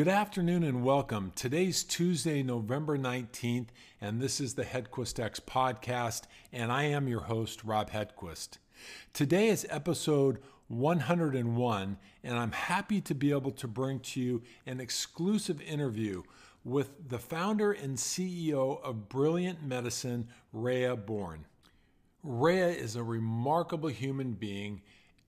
Good afternoon and welcome. Today's Tuesday, November 19th, and this is the Hedquist X podcast, and I am your host, Rob Hedquist. Today is episode 101, and I'm happy to be able to bring to you an exclusive interview with the founder and CEO of Brilliant Medicine, Rhea Bourne. Rhea is a remarkable human being,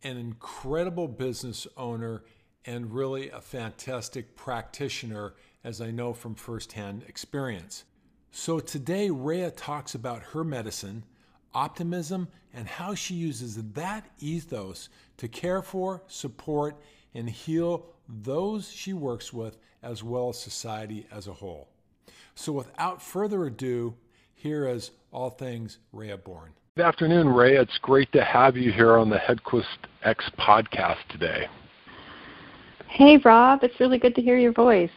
an incredible business owner, and really a fantastic practitioner, as I know from firsthand experience. So today, Rhea talks about her medicine, optimism, and how she uses that ethos to care for, support, and heal those she works with, as well as society as a whole. So without further ado, here is all things Rhea Bourne. Good afternoon, Ray. It's great to have you here on the Hedquist X podcast today. Hey, Rob. It's really good to hear your voice.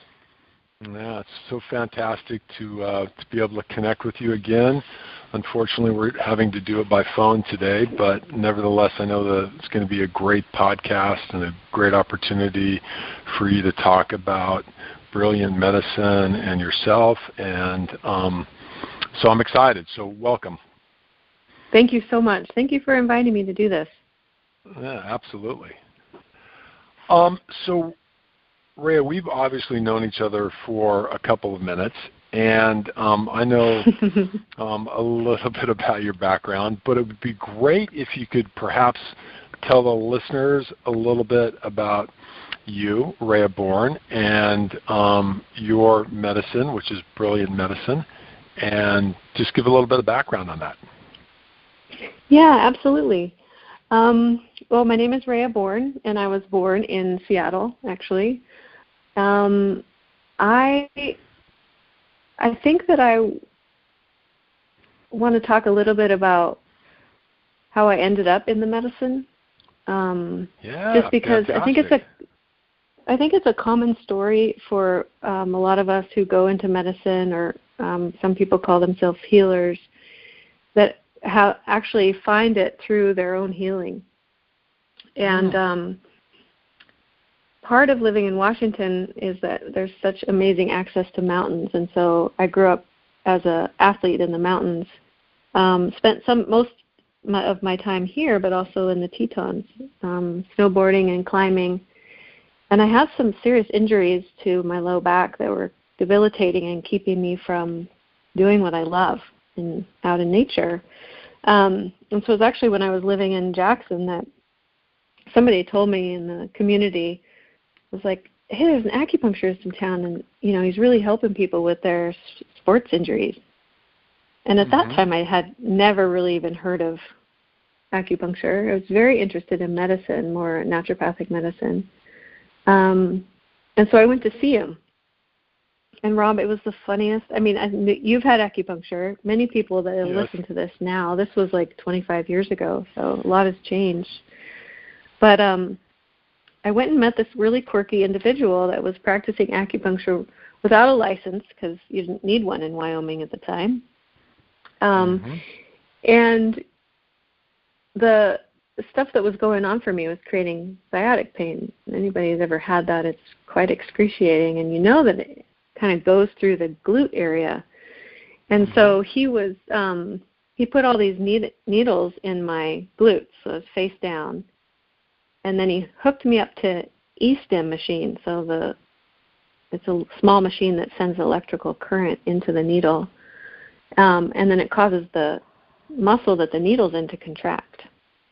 Yeah, it's so fantastic to uh, to be able to connect with you again. Unfortunately, we're having to do it by phone today, but nevertheless, I know that it's going to be a great podcast and a great opportunity for you to talk about brilliant medicine and yourself. And um, so I'm excited. So welcome. Thank you so much. Thank you for inviting me to do this. Yeah, absolutely. Um, so, Rhea, we've obviously known each other for a couple of minutes, and um, I know um, a little bit about your background, but it would be great if you could perhaps tell the listeners a little bit about you, Rhea Bourne, and um, your medicine, which is Brilliant Medicine, and just give a little bit of background on that. Yeah, absolutely. Um, well, my name is Rhea Bourne, and I was born in Seattle, actually. Um, I I think that I want to talk a little bit about how I ended up in the medicine. Um, yeah, just because fantastic. I think it's a I think it's a common story for um, a lot of us who go into medicine, or um, some people call themselves healers, that how actually find it through their own healing. And mm. um, part of living in Washington is that there's such amazing access to mountains, and so I grew up as an athlete in the mountains. Um, spent some most my, of my time here, but also in the Tetons, um, snowboarding and climbing. And I have some serious injuries to my low back that were debilitating and keeping me from doing what I love in out in nature. Um, and so it was actually when I was living in Jackson that somebody told me in the community was like, "Hey, there's an acupuncturist in town, and you know he's really helping people with their sports injuries." And at mm-hmm. that time, I had never really even heard of acupuncture. I was very interested in medicine, more naturopathic medicine. Um, and so I went to see him and Rob, it was the funniest. I mean, I, you've had acupuncture. Many people that yes. listen to this now. This was like 25 years ago, so a lot has changed. But um, I went and met this really quirky individual that was practicing acupuncture without a license because you didn't need one in Wyoming at the time. Um, mm-hmm. And the stuff that was going on for me was creating sciatic pain. Anybody who's ever had that, it's quite excruciating, and you know that it, kind of goes through the glute area. And so mm-hmm. he was um he put all these needles in my glutes, so it's face down. And then he hooked me up to e-stim machine, so the it's a small machine that sends electrical current into the needle. Um, and then it causes the muscle that the needle's in to contract.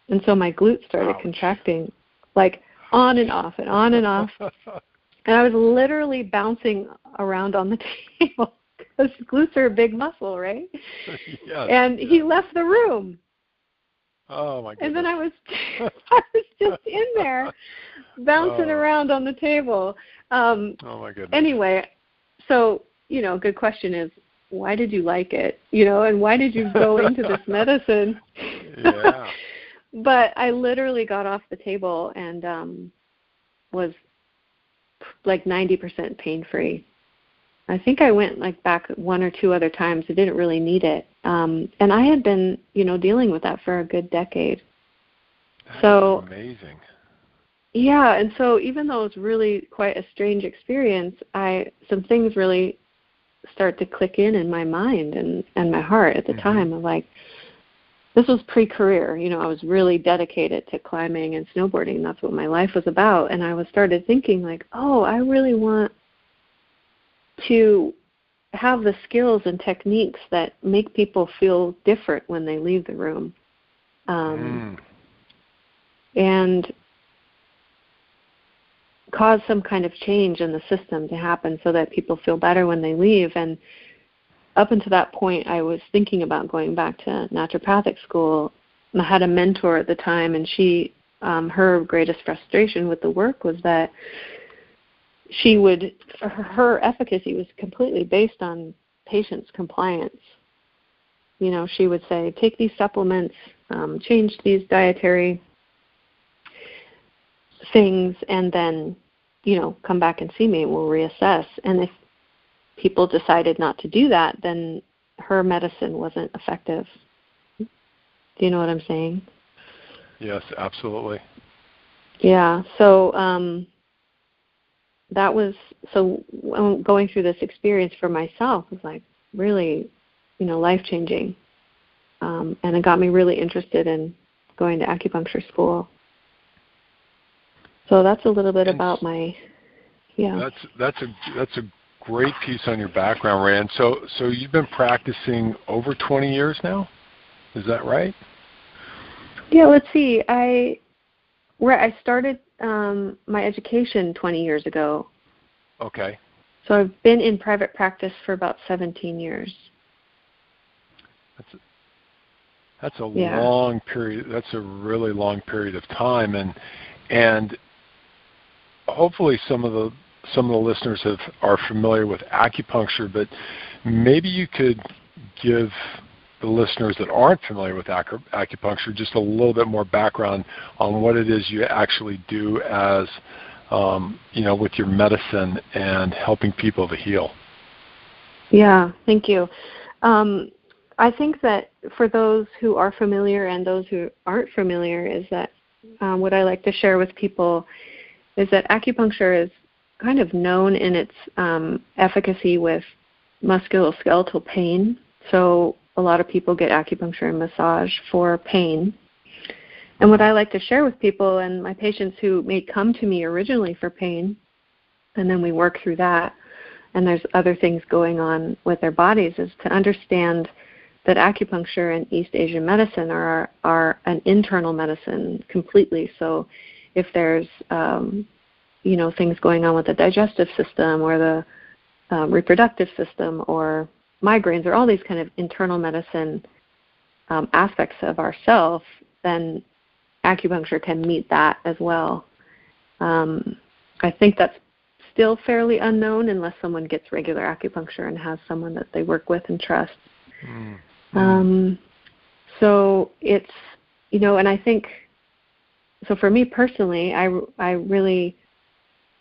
And so my glutes started Ouch. contracting like on and off and on and off. and I was literally bouncing around on the table because glutes are a big muscle, right? yes, and yes. he left the room. Oh my goodness. And then I was I was just in there bouncing oh. around on the table. Um Oh my goodness. Anyway, so, you know, good question is why did you like it? You know, and why did you go into this medicine? yeah. but I literally got off the table and um was like 90% pain free. I think I went like back one or two other times. I didn't really need it, um, and I had been, you know, dealing with that for a good decade. That's so amazing. yeah, and so even though it was really quite a strange experience, I some things really start to click in in my mind and and my heart at the mm-hmm. time of like this was pre-career you know i was really dedicated to climbing and snowboarding. That's what my life was about. And i was started thinking like oh i really want to have the skills and techniques that make people feel different when they leave the room. Um, mm. and cause some kind of change in the system to happen so that people feel better when they leave. And up until that point I was thinking about going back to naturopathic school. I had a mentor at the time and she um her greatest frustration with the work was that she would her efficacy was completely based on patients compliance. You know, she would say take these supplements, um, change these dietary things and then you know, come back and see me and we'll reassess. And if people decided not to do that, then her medicine wasn't effective. Do you know what I'm saying? Yes, absolutely. Yeah. So um, that was so going through this experience for myself was like really, you know, life changing, um, and it got me really interested in going to acupuncture school. So that's a little bit about my yeah. That's that's a that's a great piece on your background, Rand. So so you've been practicing over 20 years now? Is that right? Yeah, let's see. I where I started um, my education 20 years ago. Okay. So I've been in private practice for about 17 years. That's a, that's a yeah. long period. That's a really long period of time, and and hopefully some of the some of the listeners have, are familiar with acupuncture, but maybe you could give the listeners that aren't familiar with acupuncture just a little bit more background on what it is you actually do as um, you know with your medicine and helping people to heal. Yeah, thank you. Um, I think that for those who are familiar and those who aren't familiar, is that um, what I like to share with people is that acupuncture is kind of known in its um, efficacy with musculoskeletal pain. So a lot of people get acupuncture and massage for pain. And what I like to share with people and my patients who may come to me originally for pain, and then we work through that, and there's other things going on with their bodies, is to understand that acupuncture and East Asian medicine are are an internal medicine completely. So if there's um, you know things going on with the digestive system or the um, reproductive system or migraines or all these kind of internal medicine um, aspects of ourself, then acupuncture can meet that as well. Um, I think that's still fairly unknown unless someone gets regular acupuncture and has someone that they work with and trust. Mm-hmm. Um, so it's you know, and I think so for me personally, I I really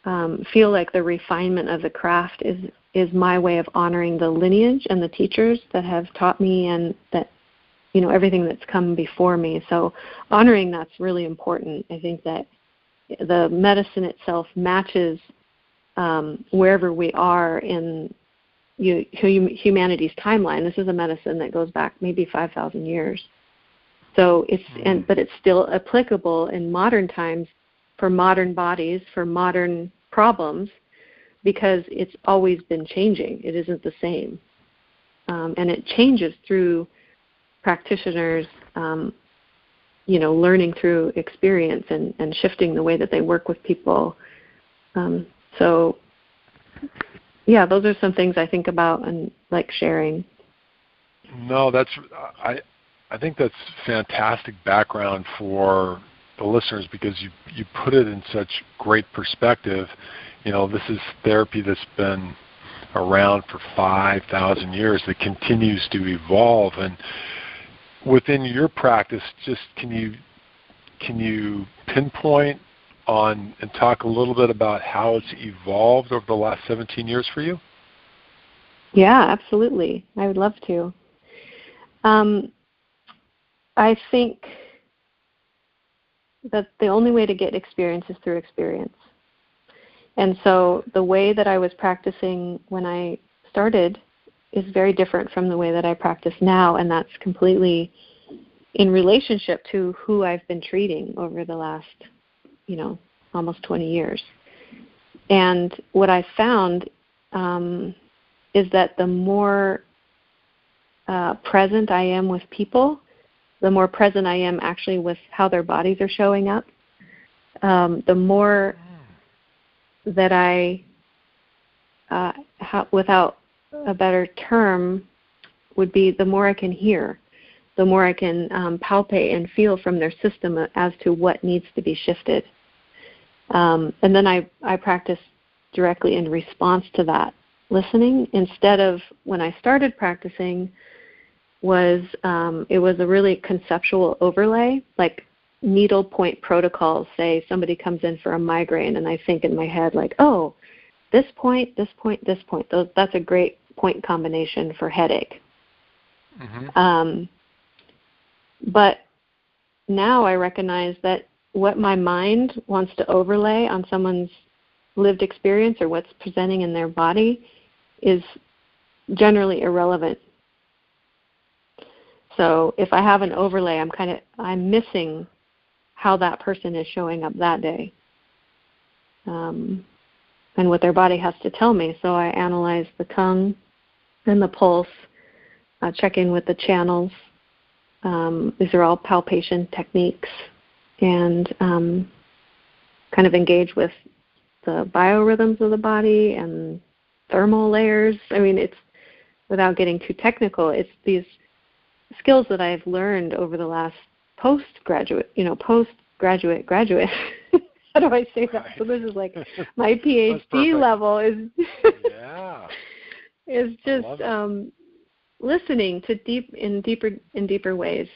um, feel like the refinement of the craft is is my way of honoring the lineage and the teachers that have taught me and that you know everything that's come before me. So honoring that's really important. I think that the medicine itself matches um, wherever we are in you, humanity's timeline. This is a medicine that goes back maybe 5,000 years. So it's and but it's still applicable in modern times for modern bodies, for modern problems, because it's always been changing. It isn't the same. Um, and it changes through practitioners, um, you know, learning through experience and, and shifting the way that they work with people. Um, so, yeah, those are some things I think about and like sharing. No, that's I. I think that's fantastic background for the listeners because you you put it in such great perspective. You know, this is therapy that's been around for 5,000 years that continues to evolve and within your practice just can you can you pinpoint on and talk a little bit about how it's evolved over the last 17 years for you? Yeah, absolutely. I would love to. Um, I think that the only way to get experience is through experience. And so the way that I was practicing when I started is very different from the way that I practice now, and that's completely in relationship to who I've been treating over the last, you know, almost 20 years. And what I found um, is that the more uh, present I am with people, the more present I am actually with how their bodies are showing up, um, the more that I, uh, without a better term, would be the more I can hear, the more I can um, palpate and feel from their system as to what needs to be shifted. Um, and then I, I practice directly in response to that listening instead of when I started practicing was um, it was a really conceptual overlay like needle point protocols say somebody comes in for a migraine and I think in my head like oh this point this point this point those that's a great point combination for headache mm-hmm. um, but now I recognize that what my mind wants to overlay on someone's lived experience or what's presenting in their body is generally irrelevant. So if I have an overlay, I'm kind of I'm missing how that person is showing up that day, um, and what their body has to tell me. So I analyze the tongue and the pulse, uh, check in with the channels. Um, these are all palpation techniques, and um, kind of engage with the biorhythms of the body and thermal layers. I mean, it's without getting too technical, it's these skills that I've learned over the last postgraduate, you know, postgraduate, graduate. How do I say that? Right. So this is like my PhD level is yeah. is just um, listening to deep in deeper in deeper ways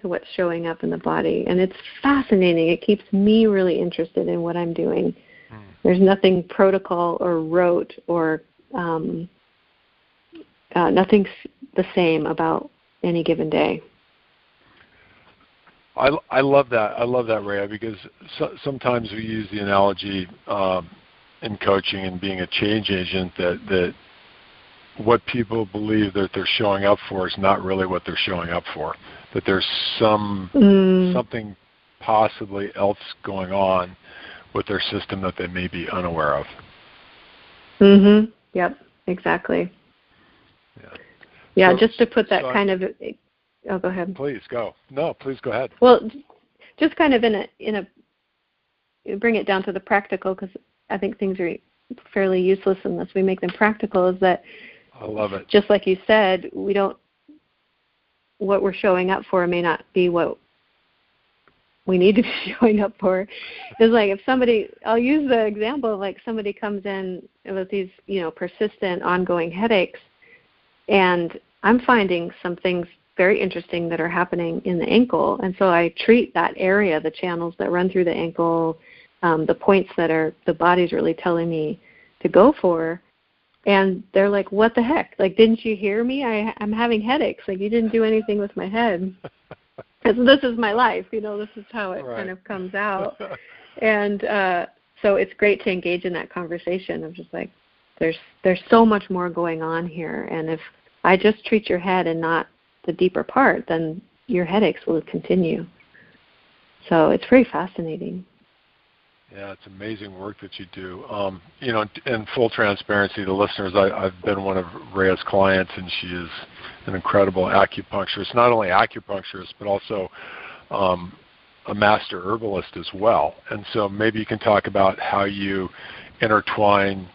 to what's showing up in the body, and it's fascinating. It keeps me really interested in what I'm doing. Mm. There's nothing protocol or rote or um, uh, nothing's the same about any given day. I, I love that. I love that, Rhea, because so, sometimes we use the analogy um, in coaching and being a change agent that that what people believe that they're showing up for is not really what they're showing up for. That there's some mm. something possibly else going on with their system that they may be unaware of. Mhm. Yep, exactly. Yeah. Yeah, so, just to put that so kind of Oh, go ahead. Please go. No, please go ahead. Well, just kind of in a in a bring it down to the practical because I think things are fairly useless unless we make them practical. Is that I love it. Just like you said, we don't what we're showing up for may not be what we need to be showing up for is like if somebody I'll use the example of like somebody comes in with these, you know, persistent ongoing headaches and I'm finding some things very interesting that are happening in the ankle and so I treat that area, the channels that run through the ankle, um, the points that are the body's really telling me to go for and they're like, "What the heck? Like, didn't you hear me? I, I'm having headaches. Like, you didn't do anything with my head." this is my life. You know, this is how it right. kind of comes out. and uh, so it's great to engage in that conversation of just like, there's there's so much more going on here, and if I just treat your head and not the deeper part, then your headaches will continue. So it's very fascinating. Yeah, it's amazing work that you do. Um, you know, in full transparency to listeners, I, I've been one of Rhea's clients, and she is an incredible acupuncturist. Not only acupuncturist, but also um, a master herbalist as well. And so maybe you can talk about how you intertwine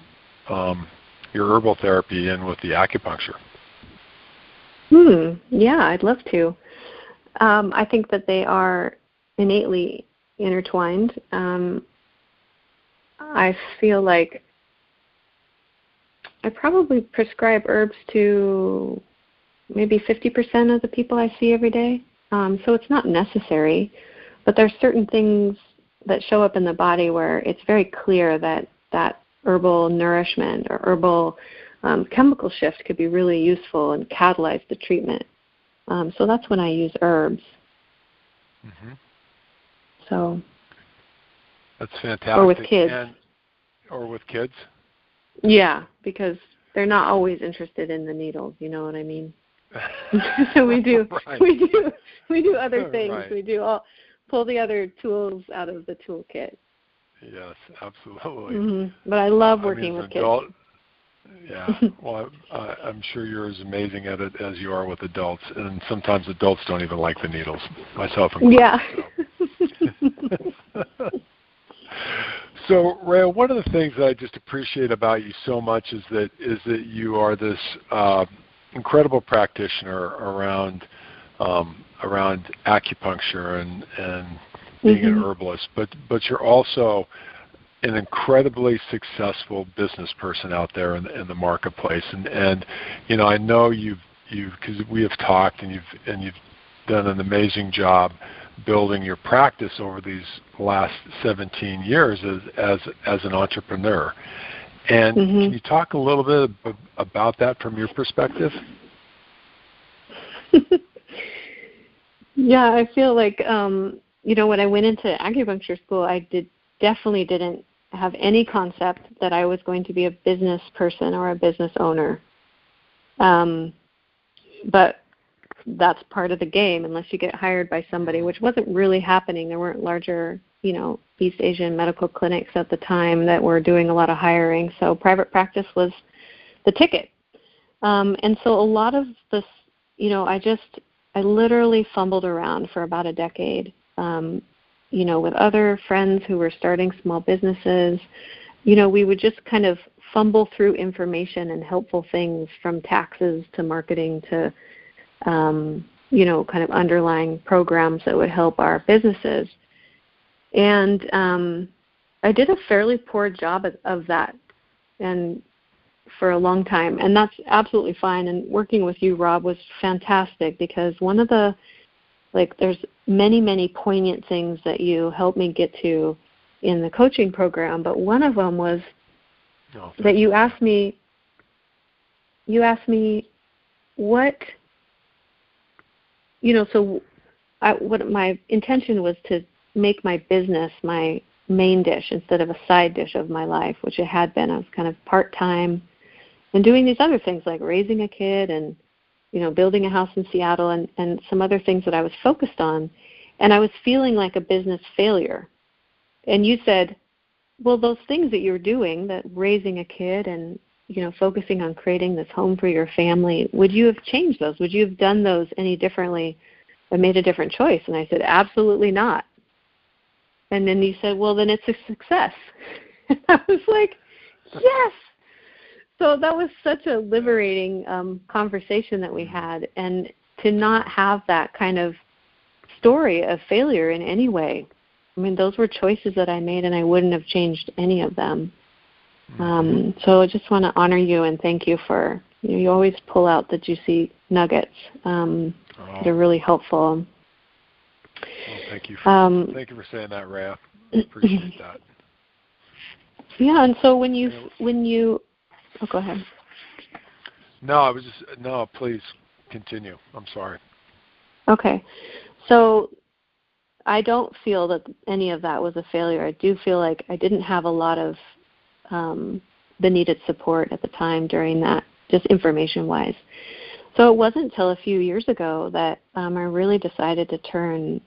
um, your herbal therapy in with the acupuncture. Hmm. Yeah, I'd love to. Um, I think that they are innately intertwined. Um, I feel like I probably prescribe herbs to maybe 50% of the people I see every day. Um, so it's not necessary, but there's certain things that show up in the body where it's very clear that that herbal nourishment or herbal um, chemical shift could be really useful and catalyze the treatment. Um, so that's when I use herbs. Mm-hmm. So That's fantastic. Or with kids. And, or with kids. Yeah, because they're not always interested in the needles. You know what I mean? so we do right. we do we do other things. Right. We do all pull the other tools out of the toolkit. Yes, absolutely. Mm-hmm. But I love working I mean, with adult, Yeah, well, I, I'm sure you're as amazing at it as you are with adults, and sometimes adults don't even like the needles, myself included. Yeah. So. so, Rhea, one of the things that I just appreciate about you so much is that is that you are this uh, incredible practitioner around um, around acupuncture and and being Mhm. an herbalist, but but you're also an incredibly successful business person out there in, in the marketplace, and and you know I know you've you because we have talked and you've and you've done an amazing job building your practice over these last 17 years as as as an entrepreneur. And Mhm. can you talk a little bit about that from your perspective? yeah, I feel like um, you know when I went into acupuncture school, I did definitely didn't have any concept that I was going to be a business person or a business owner. Um, but that's part of the game unless you get hired by somebody, which wasn't really happening. There weren't larger, you know, East Asian medical clinics at the time that were doing a lot of hiring. So private practice was the ticket. Um, and so a lot of this, you know, I just, I literally fumbled around for about a decade, um, you know, with other friends who were starting small businesses. You know, we would just kind of fumble through information and helpful things from taxes to marketing to, um, you know, kind of underlying programs that would help our businesses. And um, I did a fairly poor job of, of that, and for a long time, and that's absolutely fine. And working with you, Rob, was fantastic because one of the like there's many many poignant things that you helped me get to in the coaching program, but one of them was oh, No, that you asked me you asked me what you know so I, what my intention was to make my business my main dish instead of a side dish of my life which it had been. I was kind of part time and doing these other things like raising a kid and you know building a house in seattle and and some other things that i was focused on and i was feeling like a business failure. And you said well those things that you're doing that raising a kid and you know focusing on creating this home for your family would you have changed those? Would you have done those any differently or made a different choice? And i said absolutely not. And then you said well then it's a success. And i was like yes so that was such a liberating um conversation that we had and to not have that kind of story of failure in any way I mean, those were choices that I made, and I wouldn't have changed any of them. Um, so I just want to honor you and thank you for you, know, you always pull out the juicy nuggets um, Oh, that are really helpful. well, thank you. For, Um, thank you for saying that, Rhea. Appreciate that. yeah, and so when you when you oh, go ahead. No, I was just no. Please continue. I'm sorry. Okay, so I don't feel that any of that was a failure. I do feel like I didn't have a lot of um, the needed support at the time during that, just information wise. So it wasn't until a few years ago that um, I really decided to turn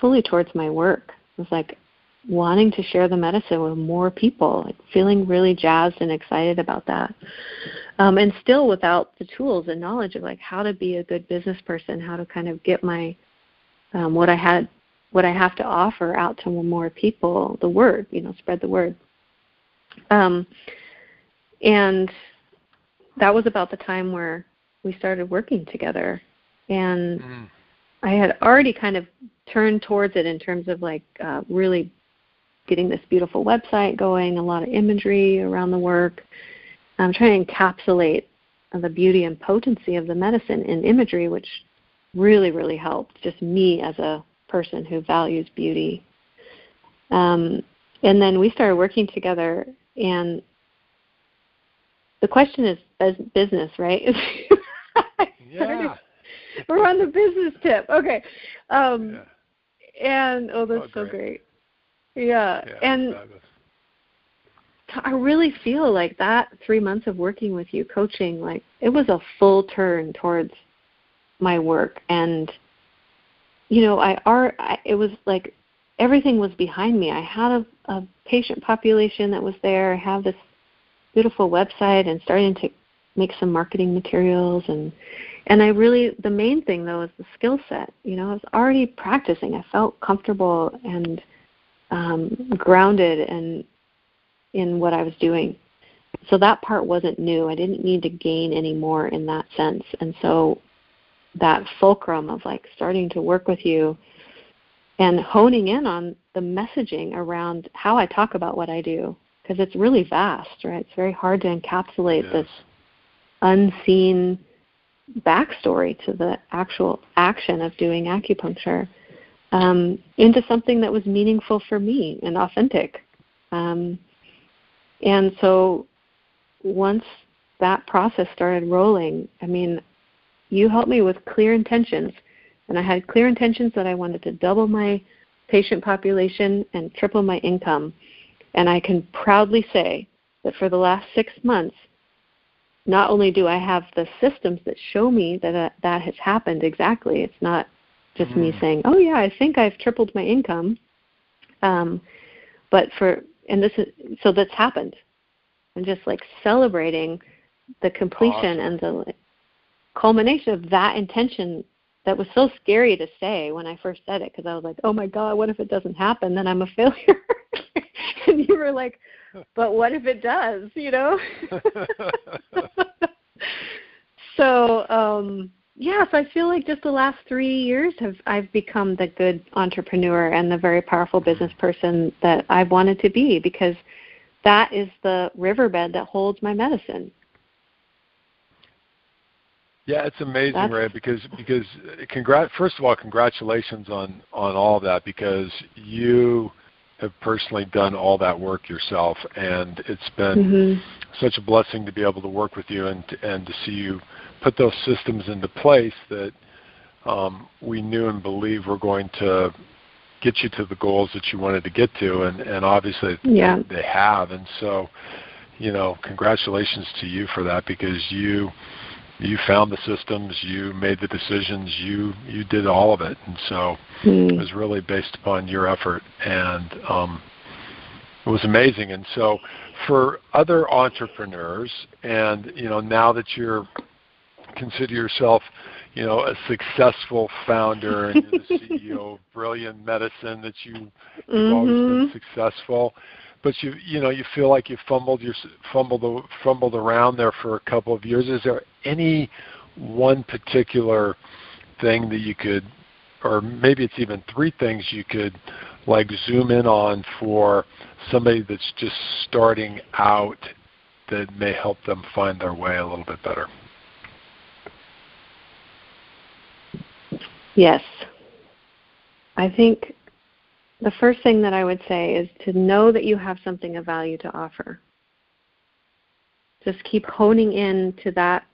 fully towards my work. It was like wanting to share the medicine with more people, like feeling really jazzed and excited about that. Um, and still without the tools and knowledge of like how to be a good business person, how to kind of get my um, what I had what I have to offer out to more people, the word, you know, spread the word. Um, and that was about the time where we started working together. And Mm. I had already kind of turned towards it in terms of like uh, really getting this beautiful website going, a lot of imagery around the work. I'm trying to encapsulate the beauty and potency of the medicine in imagery, which really, really helped just me as a person who values beauty. Um, and then we started working together, and the question is business, right? Yeah. We're on the business tip. Okay. Um, yeah. and oh, that's Oh, so great. great. Yeah. Yeah, and I really feel like that three months of working with you, coaching, like it was a full turn towards my work, and you know, I are I, it was like everything was behind me. I had a, a patient population that was there. I have this beautiful website and starting to make some marketing materials and and I really the main thing though is the skill set. You know, I was already practicing. I felt comfortable and um, grounded and in what I was doing. So that part wasn't new. I didn't need to gain any more in that sense. And so that fulcrum of like starting to work with you and honing in on the messaging around how I talk about what I do because it's really vast, right? It's very hard to encapsulate Yes. this unseen backstory to the actual action of doing acupuncture um, into something that was meaningful for me and authentic. Um, and so once that process started rolling, I mean, you helped me with clear intentions. And I had clear intentions that I wanted to double my patient population and triple my income. And I can proudly say that for the last six months, not only do I have the systems that show me that that, that has happened exactly, it's not just me Mm. saying, "Oh yeah, I think I've tripled my income," um, but for and this is so that's happened, and just like celebrating the completion Awesome. and the culmination of that intention that was so scary to say when I first said it because I was like, "Oh my God, what if it doesn't happen? Then I'm a failure." and you were like, "But what if it does?" You know. so um yeah so i feel like just the last three years have i've become the good entrepreneur and the very powerful business person that i wanted to be because that is the riverbed that holds my medicine. Yeah, it's amazing, That's- Ray, because because uh, congrat first of all, congratulations on on all that because you have personally done all that work yourself, and it's been mhm such a blessing to be able to work with you and and to see you put those systems into place that um, we knew and believe were going to get you to the goals that you wanted to get to, and and obviously Yeah. they have, and so you know, congratulations to you for that because you you found the systems, you made the decisions, you you did all of it, and so it mm. was really based upon your effort, and um, it was amazing. And so, for other entrepreneurs, and you know, now that you're consider yourself, you know, a successful founder and you're the CEO of Brilliant Medicine, that you you've always been Mhm. successful, but you you know you feel like you fumbled your fumbled fumbled around there for a couple of years. Is there any one particular thing that you could, or maybe it's even three things you could like zoom in on for somebody that's just starting out that may help them find their way a little bit better? Yes. I think the first thing that I would say is to know that you have something of value to offer. Just keep honing in to that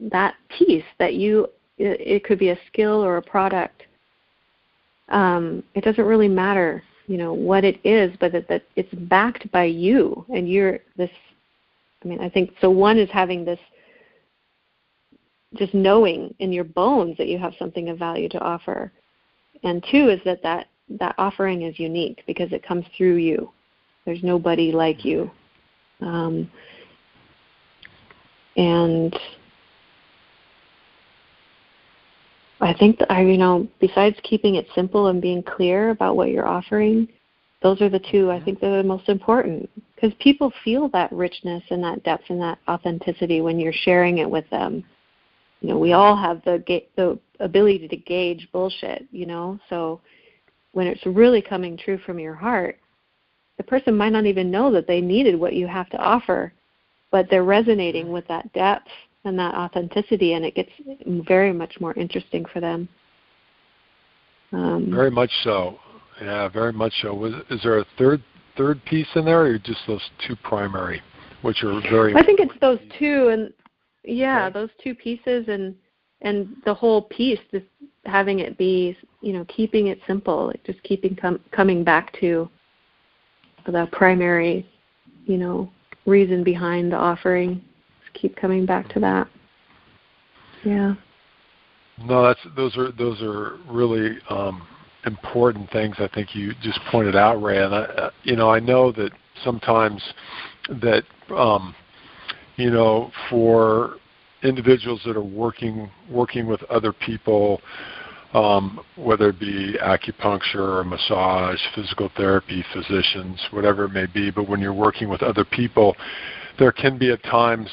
that piece that you it, could be a skill or a product. Um, it doesn't really matter, you know, what it is, but that, that it's backed by you and you're this I mean, I think so one is having this just knowing in your bones that you have something of value to offer. And two is that that, that offering is unique because it comes through you. There's nobody like you. Um, and I think that I, you know, besides keeping it simple and being clear about what you're offering, those are the two I think that are the most important because people feel that richness and that depth and that authenticity when you're sharing it with them you know we all have the ga- the ability to gauge bullshit you know so when it's really coming true from your heart the person might not even know that they needed what you have to offer but they're resonating with that depth and that authenticity and it gets very much more interesting for them um, Very much so. Yeah, very much so. Was, is there a third third piece in there, or just those two primary, which are very? I think it's those two, and yeah, Okay. those two pieces, and and the whole piece, just having it be, you know, keeping it simple, like just keeping com- coming back to the primary, you know, reason behind the offering. Just keep coming back to that. Yeah. No, that's those are those are really um, important things. I think you just pointed out, Ray. And I, uh, you know, I know that sometimes that um, you know for individuals that are working working with other people, um, whether it be acupuncture or massage, physical therapy, physicians, whatever it may be. But when you're working with other people, there can be at times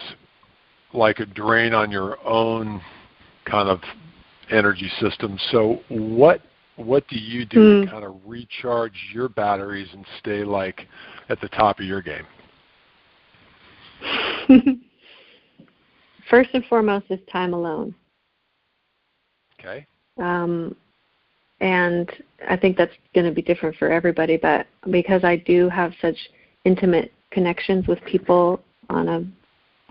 like a drain on your own kind of energy system. So what what do you do mm. to hmm. kind of recharge your batteries and stay like at the top of your game? First and foremost is time alone. Okay. Um, and I think that's going to be different for everybody, but because I do have such intimate connections with people on a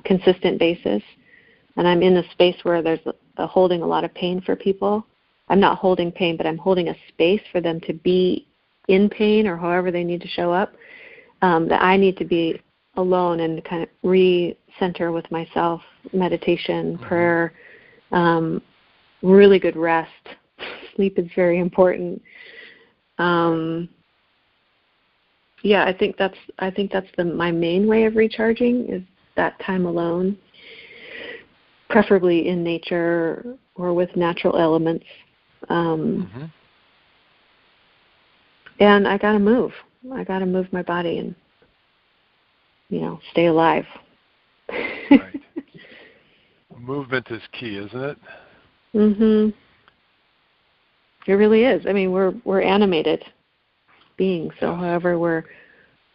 consistent basis, and I'm in a space where there's a, holding a lot of pain for people. I'm not holding pain, but I'm holding a space for them to be in pain or however they need to show up. Um, that I need to be alone and kind of re-center with myself, meditation, mm-hmm. prayer, um, really good rest. Sleep is very important. Um, yeah, I think that's I think that's the my main way of recharging is that time alone preferably in nature or with natural elements. Um, mm-hmm. And I got to move. I got to move my body and, you know, stay alive. right. Movement is key, isn't it? Mhm. It really is. I mean, we're we're animated beings. So, however, we're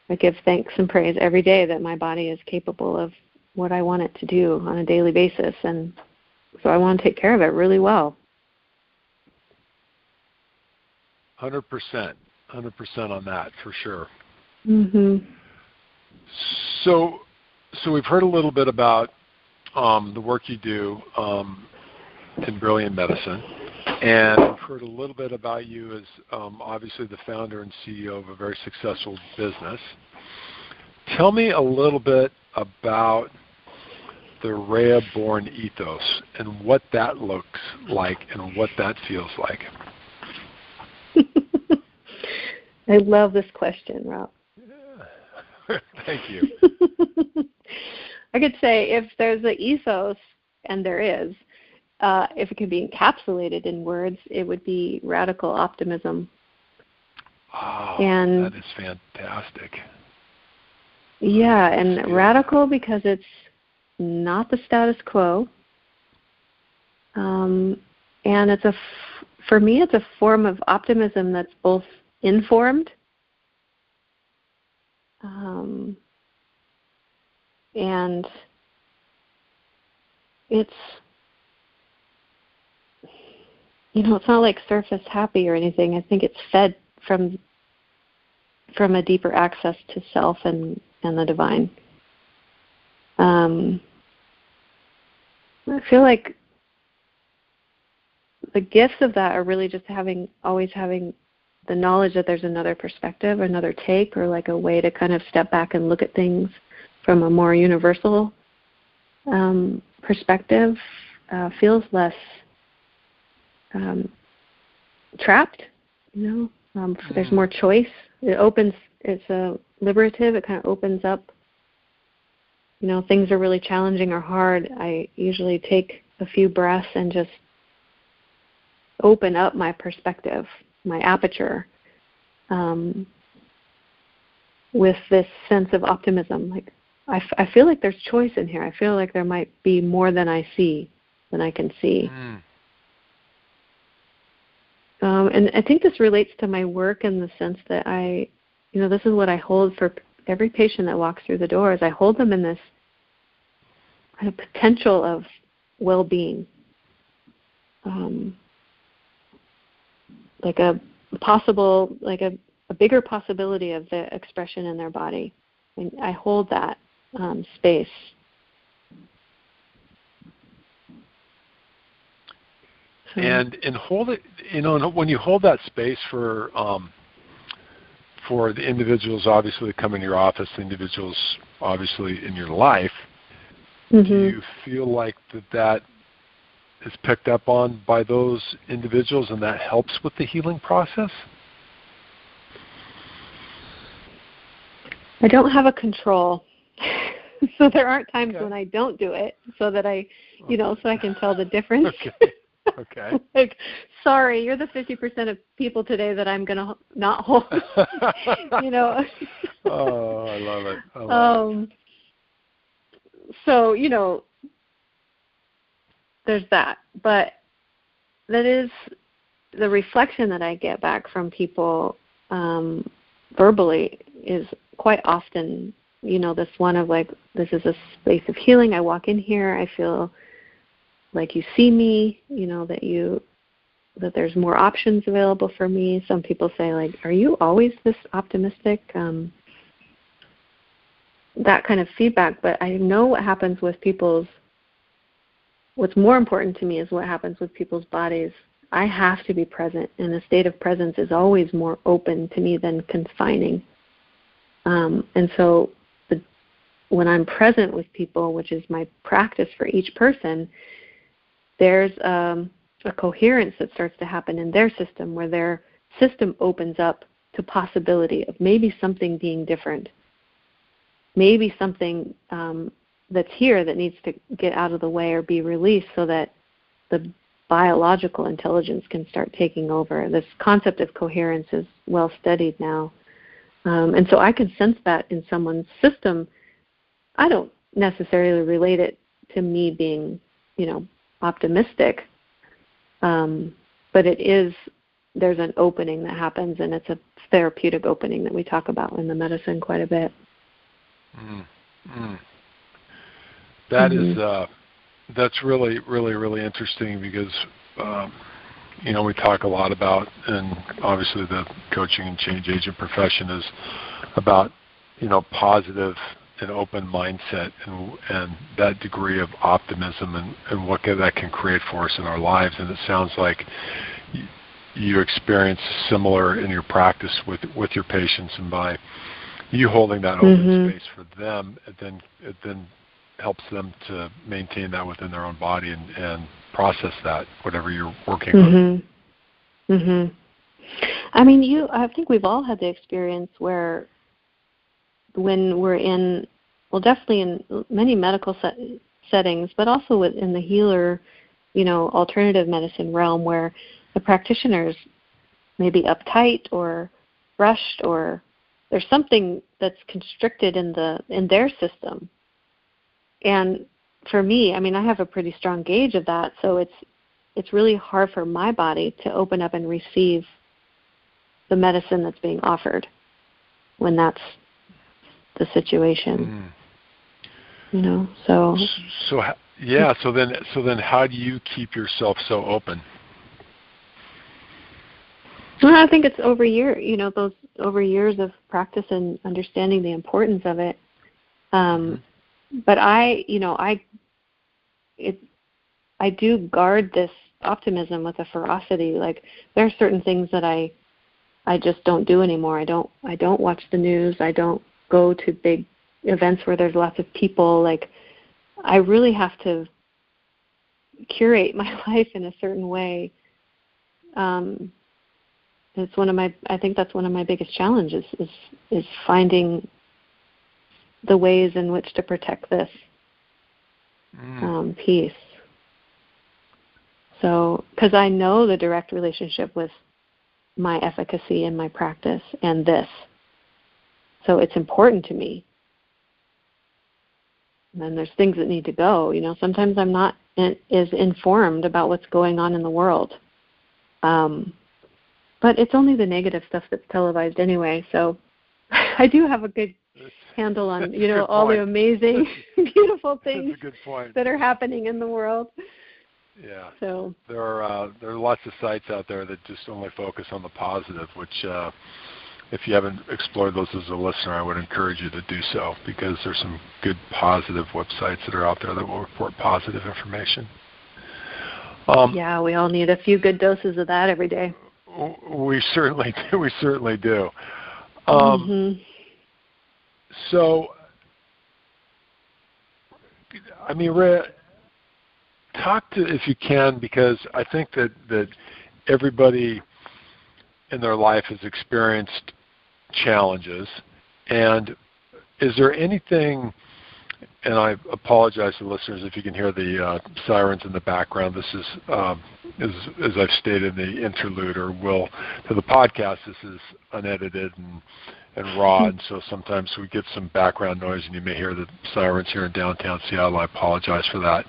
I give thanks and praise every day that my body is capable of what I want it to do on a daily basis. And so I want to take care of it really well. 100%. 100% on that for sure. Mhm. So so we've heard a little bit about um, the work you do um, in Brilliant Medicine, and we've heard a little bit about you as um, obviously the founder and CEO of a very successful business. Tell me a little bit about the Rhea Bourne ethos and what that looks like and what that feels like? I love this question, Rob. Thank you. I could say if there's an ethos, and there is, uh, if it can be encapsulated in words, it would be radical optimism. Oh, and that is fantastic. Yeah, and radical because it's not the status quo. Um, and it's a, f- for me, it's a form of optimism that's both informed um, and it's, you know, it's not like surface happy or anything. I think it's fed from from a deeper access to self and and the divine. Um, I feel like the gifts of that are really just having always having the knowledge that there's another perspective, another take, or like a way to kind of step back and look at things from a more universal um, perspective uh, feels less um, trapped. You know, um, there's mm. more choice. It opens. It's a liberative. It kind of opens up you know things are really challenging or hard, I usually take a few breaths and just open up my perspective, my aperture, um, with this sense of optimism. Like I, f- I feel like there's choice in here. I feel like there might be more than I see, than I can see. Mm. Um, and I think this relates to my work in the sense that I, you know, this is what I hold for every patient that walks through the doors. I hold them in this kind of potential of well-being, um, like a possible, like a, a, bigger possibility of the expression in their body. And I hold that um, space. And and hold it, you know, when you hold that space for um, for the individuals obviously that come in your office, the individuals obviously in your life, mm-hmm. do you feel like that that is picked up on by those individuals and that helps with the healing process? I don't have a control. so there aren't times okay. when I don't do it so that I, you know, so I can tell the difference. okay. Okay. like, sorry, you're the 50% of people today that I'm going to not hold. you know. oh, I love it. I love um, it. So, you know, there's that. But that is the reflection that I get back from people um, verbally is quite often, you know, this one of like, this is a space of healing. I walk in here, I feel like you see me, you know, that you that there's more options available for me. Some people say like, "Are you always this optimistic?" Um, that kind of feedback, but I know what happens with people's. What's more important to me is what happens with people's bodies. I have to be present, and the state of presence is always more open to me than confining. Um, and so, the, when I'm present with people, which is my practice for each person, there's um, a coherence that starts to happen in their system where their system opens up to possibility of maybe something being different, maybe something um, that's here that needs to get out of the way or be released so that the biological intelligence can start taking over. This concept of coherence is well studied now. Um, and so I can sense that in someone's system. I don't necessarily relate it to me being, you know, optimistic. Um, but it is there's an opening that happens, and it's a therapeutic opening that we talk about in the medicine quite a bit. Mm, mm. That mm-hmm. is, uh, that's really really really interesting because um, you know we talk a lot about and obviously the coaching and change agent profession is about you know positive an open mindset and, and that degree of optimism and, and what that can create for us in our lives. And it sounds like you experience similar in your practice with with your patients, and by you holding that open mm-hmm. space for them, it then it then helps them to maintain that within their own body and, and process that whatever you're working mm-hmm. on. Mhm. I mean, you. I think we've all had the experience where when we're in, well, definitely in many medical set, settings, but also within the healer, you know, alternative medicine realm where the practitioners may be uptight or rushed or there's something that's constricted in the in their system. And for me, I mean, I have a pretty strong gauge of that, so it's it's really hard for my body to open up and receive the medicine that's being offered when that's the situation. Mm. You know, so. So yeah, so then so then how do you keep yourself so open? Well, I think it's over year, you know, those over years of practice and understanding the importance of it. Um, mm-hmm. But I, you know, I, it, I do guard this optimism with a ferocity. Like there are certain things that I, I just don't do anymore. I don't, I don't watch the news. I don't go to big events where there's lots of people like i really have to curate my life in a certain way um it's one of my i think that's one of my biggest challenges is is finding the ways in which to protect this mm. um, piece so because i know the direct relationship with my efficacy and my practice and this so it's important to me. And then there's things that need to go. You know, sometimes I'm not in, as informed about what's going on in the world. Um, but it's only the negative stuff that's televised anyway. So I do have a good handle on you know all point. the amazing, beautiful things that are happening in the world. Yeah. So there are uh, there are lots of sites out there that just only focus on the positive, which uh, if you haven't explored those as a listener, I would encourage you to do so because there's some good positive websites that are out there that will report positive information. Um, yeah, we all need a few good doses of that every day. We certainly do. We certainly do. Um, mm-hmm. So, I mean, Rhea, talk to if you can, because I think that that everybody in their life has experienced challenges, and is there anything? And I apologize to listeners if you can hear the uh, sirens in the background. This is, um, as, as I've stated in the interlude, or will to the podcast. This is unedited and and and so sometimes we get some background noise, and you may hear the sirens here in downtown Seattle. I apologize for that.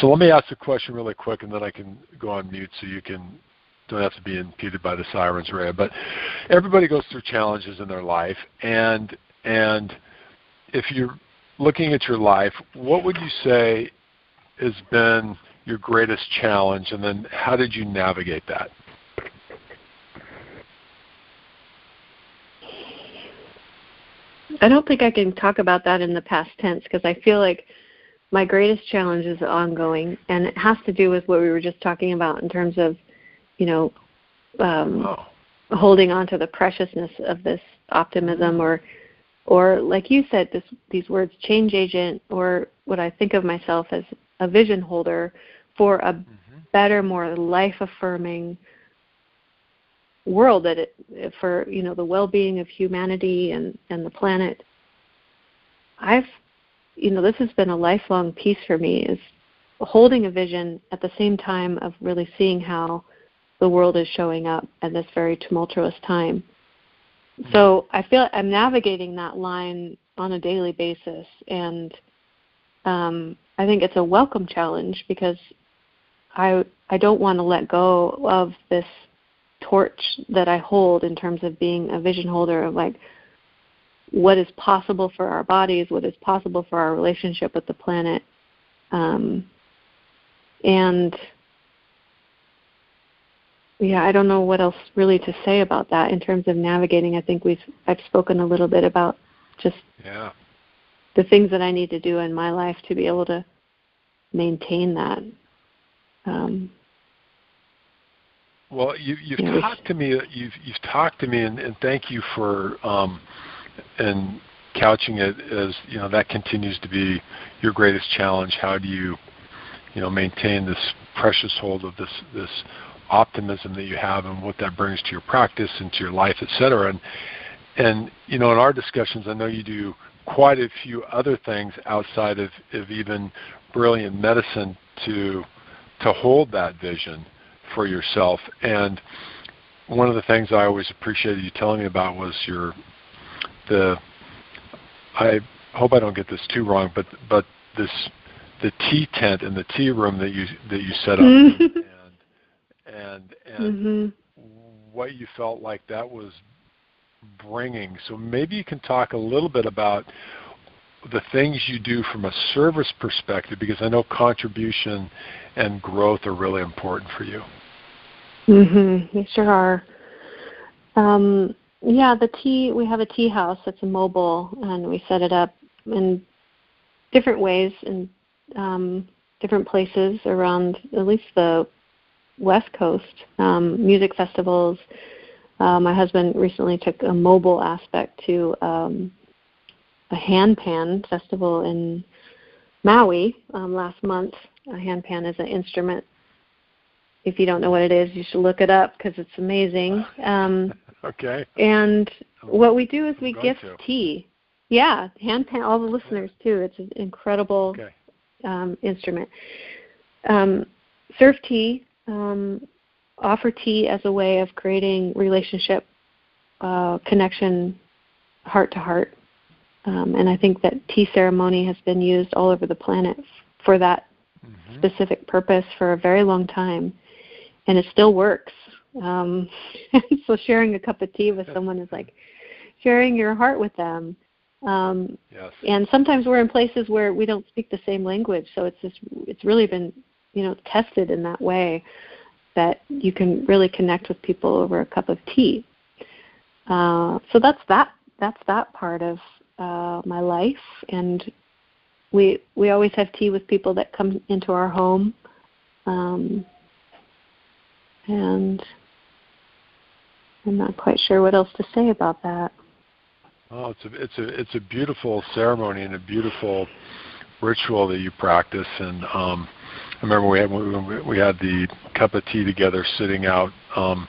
So let me ask the question really quick, and then I can go on mute so you can don't have to be impeded by the sirens, Rhea. But everybody goes through challenges in their life, and and if you're looking at your life, what would you say has been your greatest challenge, and then how did you navigate that? I don't think I can talk about that in the past tense because I feel like my greatest challenge is ongoing, and it has to do with what we were just talking about in terms of, you know, um, oh. holding on to the preciousness of this optimism, or, or like you said, this these words, change agent, or what I think of myself as a vision holder for a mm-hmm. better, more life affirming world that it for you know the well-being of humanity and and the planet. I've you know this has been a lifelong piece for me is holding a vision at the same time of really seeing how the world is showing up at this very tumultuous time. So i feel i'm navigating that line on a daily basis and um, i think it's a welcome challenge because i i don't want to let go of this torch that I hold in terms of being a vision holder of like what is possible for our bodies, what is possible for our relationship with the planet. Um, and yeah, I don't know what else really to say about that in terms of navigating. I think we've I've spoken a little bit about just yeah. the things that I need to do in my life to be able to maintain that. Um, well, you, you've yes. talked to me. You've you've talked to me, and, and thank you for um, and couching it as you know that continues to be your greatest challenge. How do you, you know, maintain this precious hold of this this optimism that you have, and what that brings to your practice and to your life, et cetera. And and you know, in our discussions, I know you do quite a few other things outside of, of even brilliant medicine to to hold that vision for yourself. And one of the things I always appreciated you telling me about was your the I hope I don't get this too wrong, but but this the tea tent and the tea room that you that you set up and and and mm-hmm. what you felt like that was bringing. So maybe you can talk a little bit about the things you do from a service perspective because I know contribution and growth are really important for you. Mhm. They sure are. Um, yeah, the tea. We have a tea house that's a mobile, and we set it up in different ways in um, different places around at least the West Coast. Um, music festivals. Uh, my husband recently took a mobile aspect to um, a handpan festival in Maui um, last month. A handpan is an instrument if you don't know what it is, you should look it up because it's amazing. Um, okay. And what we do is we gift to. tea. Yeah, hand pan. All the listeners too. It's an incredible okay. um, instrument. Um, serve tea. Um, offer tea as a way of creating relationship uh, connection, heart to heart. Um, and I think that tea ceremony has been used all over the planet for that mm-hmm. specific purpose for a very long time and it still works. Um, so sharing a cup of tea with someone is like sharing your heart with them. Um, yes. And sometimes we're in places where we don't speak the same language, so it's just it's really been you know tested in that way that you can really connect with people over a cup of tea. Uh, so that's that that's that part of uh, my life, and we we always have tea with people that come into our home. Um, and I'm not quite sure what else to say about that. Oh, it's a it's a it's a beautiful ceremony and a beautiful ritual that you practice. And um, I remember we had we, we had the cup of tea together, sitting out um,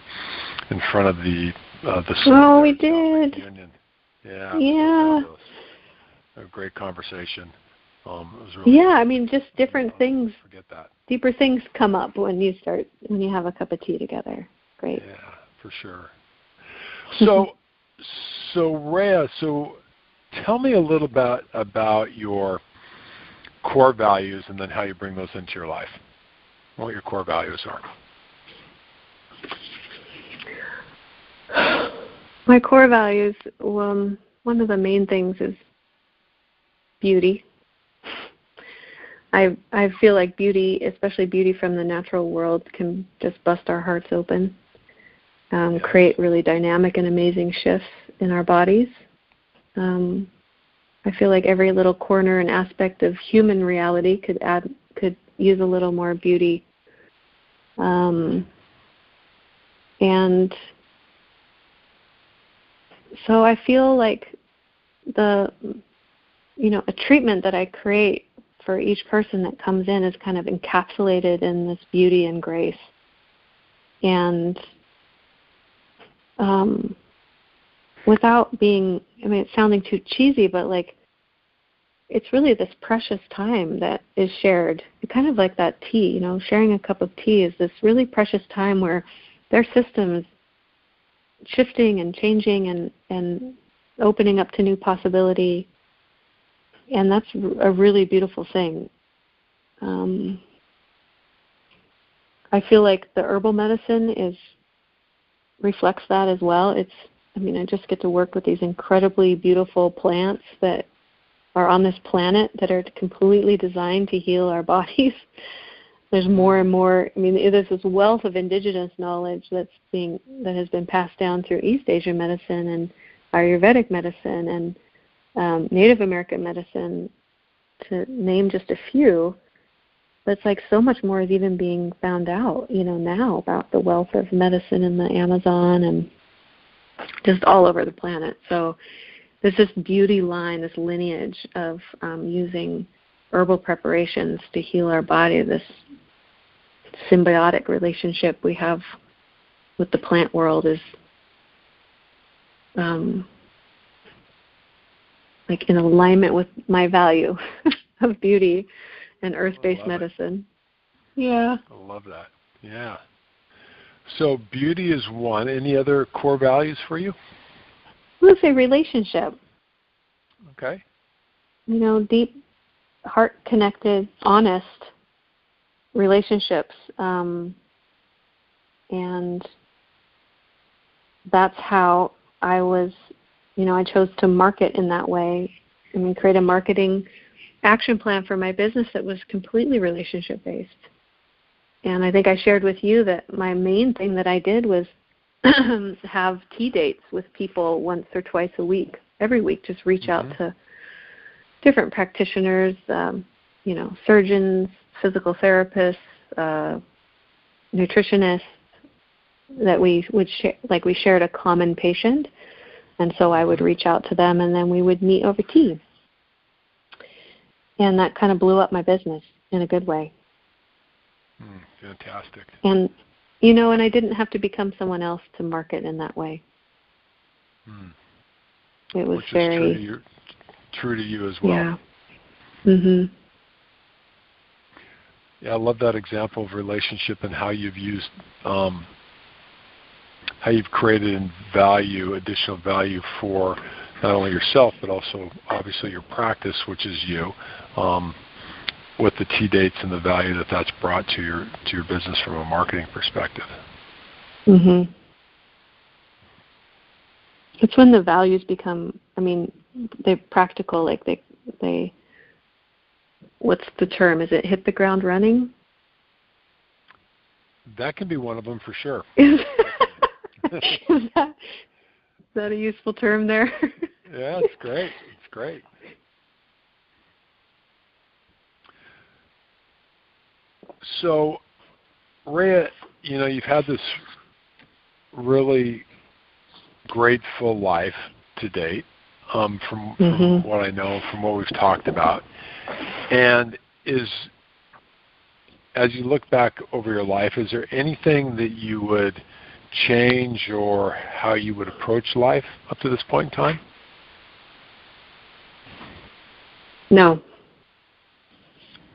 in front of the uh, the. Oh, we did. Union. Yeah. Yeah. A great conversation. Um, really yeah, I mean, just different things. Forget that. Deeper things come up when you start when you have a cup of tea together. Great. Yeah, for sure. So, so Rhea, so tell me a little bit about your core values and then how you bring those into your life. What your core values are. My core values, um, one of the main things is beauty. I I feel like beauty, especially beauty from the natural world, can just bust our hearts open, um, create really dynamic and amazing shifts in our bodies. Um, I feel like every little corner and aspect of human reality could add could use a little more beauty. Um, and so I feel like the you know a treatment that I create for each person that comes in is kind of encapsulated in this beauty and grace. And um, without being, I mean, it's sounding too cheesy, but like, it's really this precious time that is shared. Kind of like that tea, you know, sharing a cup of tea is this really precious time where their system is shifting and changing and, and opening up to new possibility and that's a really beautiful thing. Um, I feel like the herbal medicine is reflects that as well. It's I mean I just get to work with these incredibly beautiful plants that are on this planet that are completely designed to heal our bodies. There's more and more. I mean, there's this wealth of indigenous knowledge that's being that has been passed down through East Asian medicine and Ayurvedic medicine and um, Native American medicine, to name just a few. But it's like so much more is even being found out, you know, now about the wealth of medicine in the Amazon and just all over the planet. So there's this beauty line, this lineage of um, using herbal preparations to heal our body, this symbiotic relationship we have with the plant world is um, like in alignment with my value of beauty and earth-based medicine. It. Yeah. I love that. Yeah. So beauty is one. Any other core values for you? Let's say relationship. Okay. You know, deep, heart-connected, honest relationships, um, and that's how I was you know, I chose to market in that way. I mean, create a marketing action plan for my business that was completely relationship based. And I think I shared with you that my main thing that I did was have tea dates with people once or twice a week, every week, just reach mm-hmm. out to different practitioners, um, you know, surgeons, physical therapists, uh, nutritionists that we would share, like we shared a common patient and so I would reach out to them and then we would meet over tea. And that kind of blew up my business in a good way. Mm, fantastic. And you know, and I didn't have to become someone else to market in that way. Mm. It was Which very true to, you, true to you as well. Yeah. Mhm. Yeah, I love that example of relationship and how you've used um, how you've created value, additional value for not only yourself but also obviously your practice, which is you, um, with the tea dates and the value that that's brought to your to your business from a marketing perspective. Mhm. It's when the values become. I mean, they're practical. Like they they. What's the term? Is it hit the ground running? That can be one of them for sure. is, that, is that a useful term there? yeah, it's great. It's great. So, Rhea, you know, you've had this really grateful life to date. um, from, from mm-hmm. what I know, from what we've talked about. And is as you look back over your life, is there anything that you would change or how you would approach life up to this point in time? No.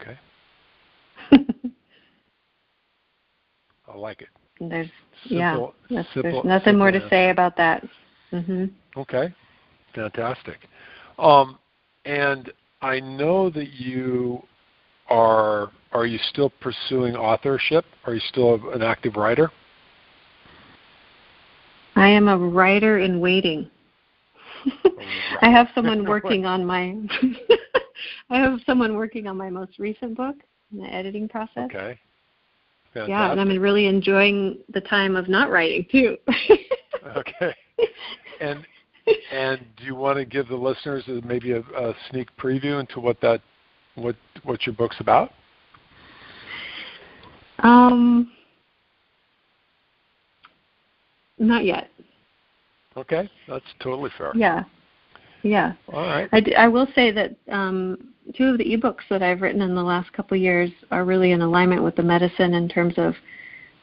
Okay. I like it. There's simple, yeah, that's, simple, there's nothing more to answer. say about that. Mm-hmm. Okay, fantastic. Um, and I know that you are. Are you still pursuing authorship? Are you still an active writer? I am a writer in waiting. I have someone working on my I have someone working on my most recent book in the editing process. Okay. Fantastic. Yeah, and I'm really enjoying the time of not writing too. okay. And and do you want to give the listeners maybe a, a sneak preview into what that what what your book's about? Um, not yet. Okay, that's totally fair. Yeah, yeah. All right. I, d- I will say that um, two of the ebooks that I've written in the last couple of years are really in alignment with the medicine in terms of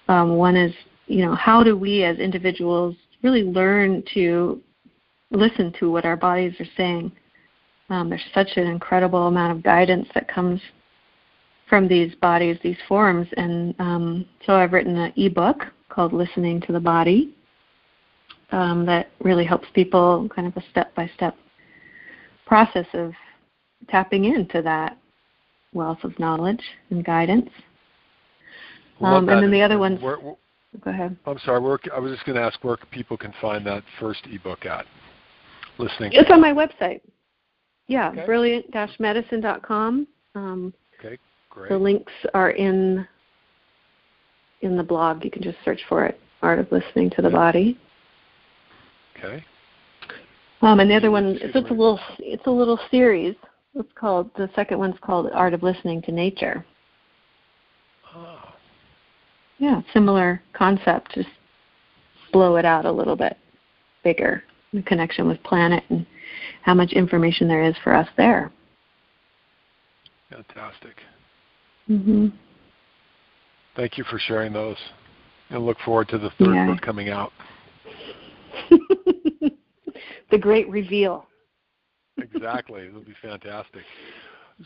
um, one is you know how do we as individuals really learn to listen to what our bodies are saying. Um, there's such an incredible amount of guidance that comes from these bodies, these forms, and um, so I've written an ebook called "Listening to the Body." Um, that really helps people kind of a step by step process of tapping into that wealth of knowledge and guidance. Um, and then the other ones. Where, where, go ahead. I'm sorry. Where, I was just going to ask where people can find that first ebook at. Listening. It's on my website. Yeah, okay. brilliant-medicine.com. Um, okay, great. The links are in in the blog. You can just search for it. Art of Listening to the Body. Okay. Um, and the other one, it's, it's a little, it's a little series. It's called the second one's called Art of Listening to Nature. Oh. Yeah, similar concept, just blow it out a little bit bigger. The connection with planet and how much information there is for us there. Fantastic. hmm Thank you for sharing those. And look forward to the third yeah. book coming out. The great reveal. exactly. It'll be fantastic.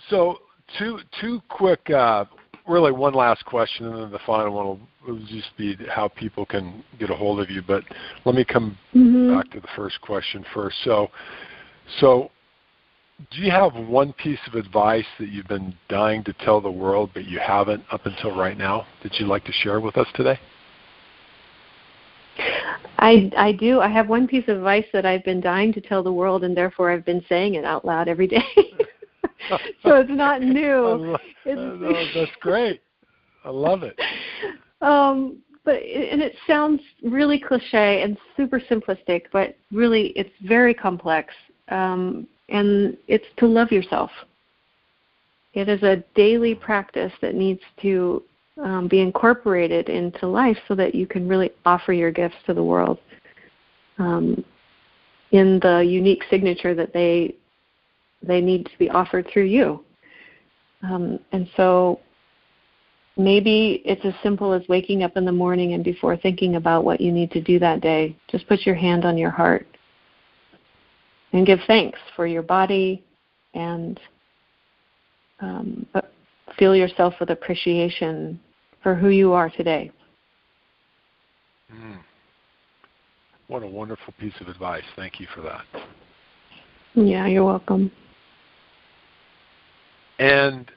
So, two two quick, uh, really one last question, and then the final one will, will, just be how people can get a hold of you. But let me come mm-hmm. back to the first question first. So, so do you have one piece of advice that you've been dying to tell the world, but you haven't up until right now that you'd like to share with us today? I I do. I have one piece of advice that I've been dying to tell the world, and therefore I've been saying it out loud every day. so it's not new. It's, that's great. I love it. Um, but and it sounds really cliche and super simplistic, but really it's very complex. Um, and it's to love yourself. It is a daily practice that needs to um, be incorporated into life so that you can really offer your gifts to the world um, in the unique signature that they they need to be offered through you. Um, and so maybe it's as simple as waking up in the morning and before thinking about what you need to do that day, just put your hand on your heart and give thanks for your body and um, feel yourself with appreciation for who you are today. Mm. What a wonderful piece of advice. Thank you for that. Yeah, you're welcome. And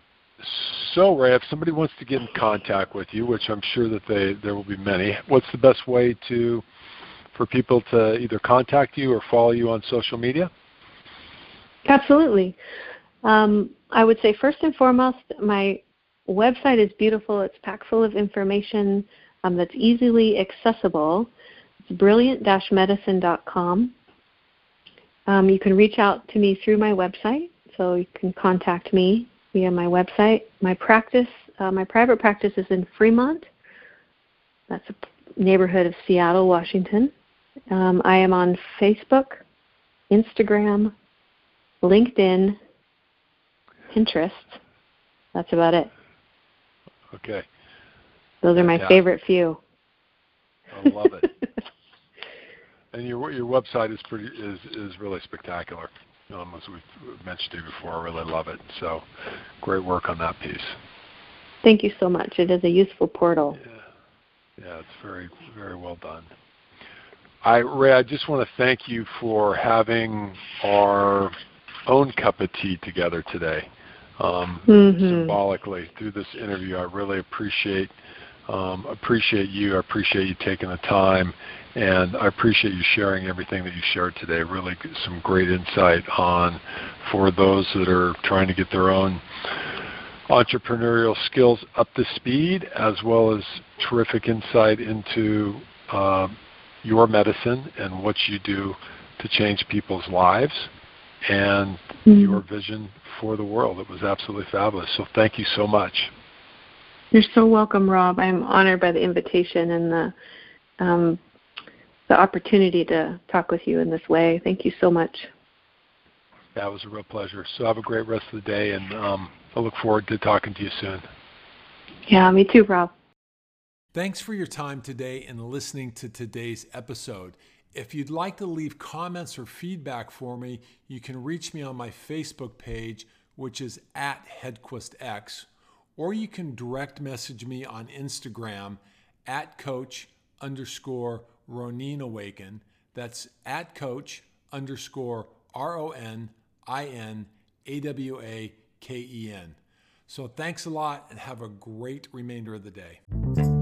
so, Rhea, if somebody wants to get in contact with you, which I'm sure that they there will be many, what's the best way to for people to either contact you or follow you on social media? Absolutely. Um, I would say first and foremost, my website is beautiful. It's packed full of information um, that's easily accessible. It's brilliant-medicine.com. Um, you can reach out to me through my website, so you can contact me via my website. My practice, uh, my private practice is in Fremont. That's a neighborhood of Seattle, Washington. Um, I am on Facebook Instagram, LinkedIn, Pinterest. That's about it. Okay. Those are my Yeah. favorite few. I love it. and your your website is pretty is is really spectacular. Um, as we've mentioned to you before, I really love it. So, great work on that piece. Thank you so much. It is a useful portal. Yeah, yeah, it's very very well done. I Rhea, I just want to thank you for having our own cup of tea together today. Um, Mhm. Symbolically through this interview, I really appreciate um, appreciate you. I appreciate you taking the time, and I appreciate you sharing everything that you shared today. Really, some great insight on for those that are trying to get their own entrepreneurial skills up to speed, as well as terrific insight into uh, your medicine and what you do to change people's lives and Mhm. your vision for the world. It was absolutely fabulous. So thank you so much. You're so welcome, Rob. I'm honored by the invitation and the um, the opportunity to talk with you in this way. Thank you so much. That was a real pleasure. So have a great rest of the day, and um, I look forward to talking to you soon. Yeah, me too, Rob. Thanks for your time today and listening to today's episode. If you'd like to leave comments or feedback for me, you can reach me on my Facebook page, which is at HeadquistX, or you can direct message me on Instagram at coach underscore Ronin Awaken. That's at coach underscore R O N I N A W A K E N. So thanks a lot and have a great remainder of the day.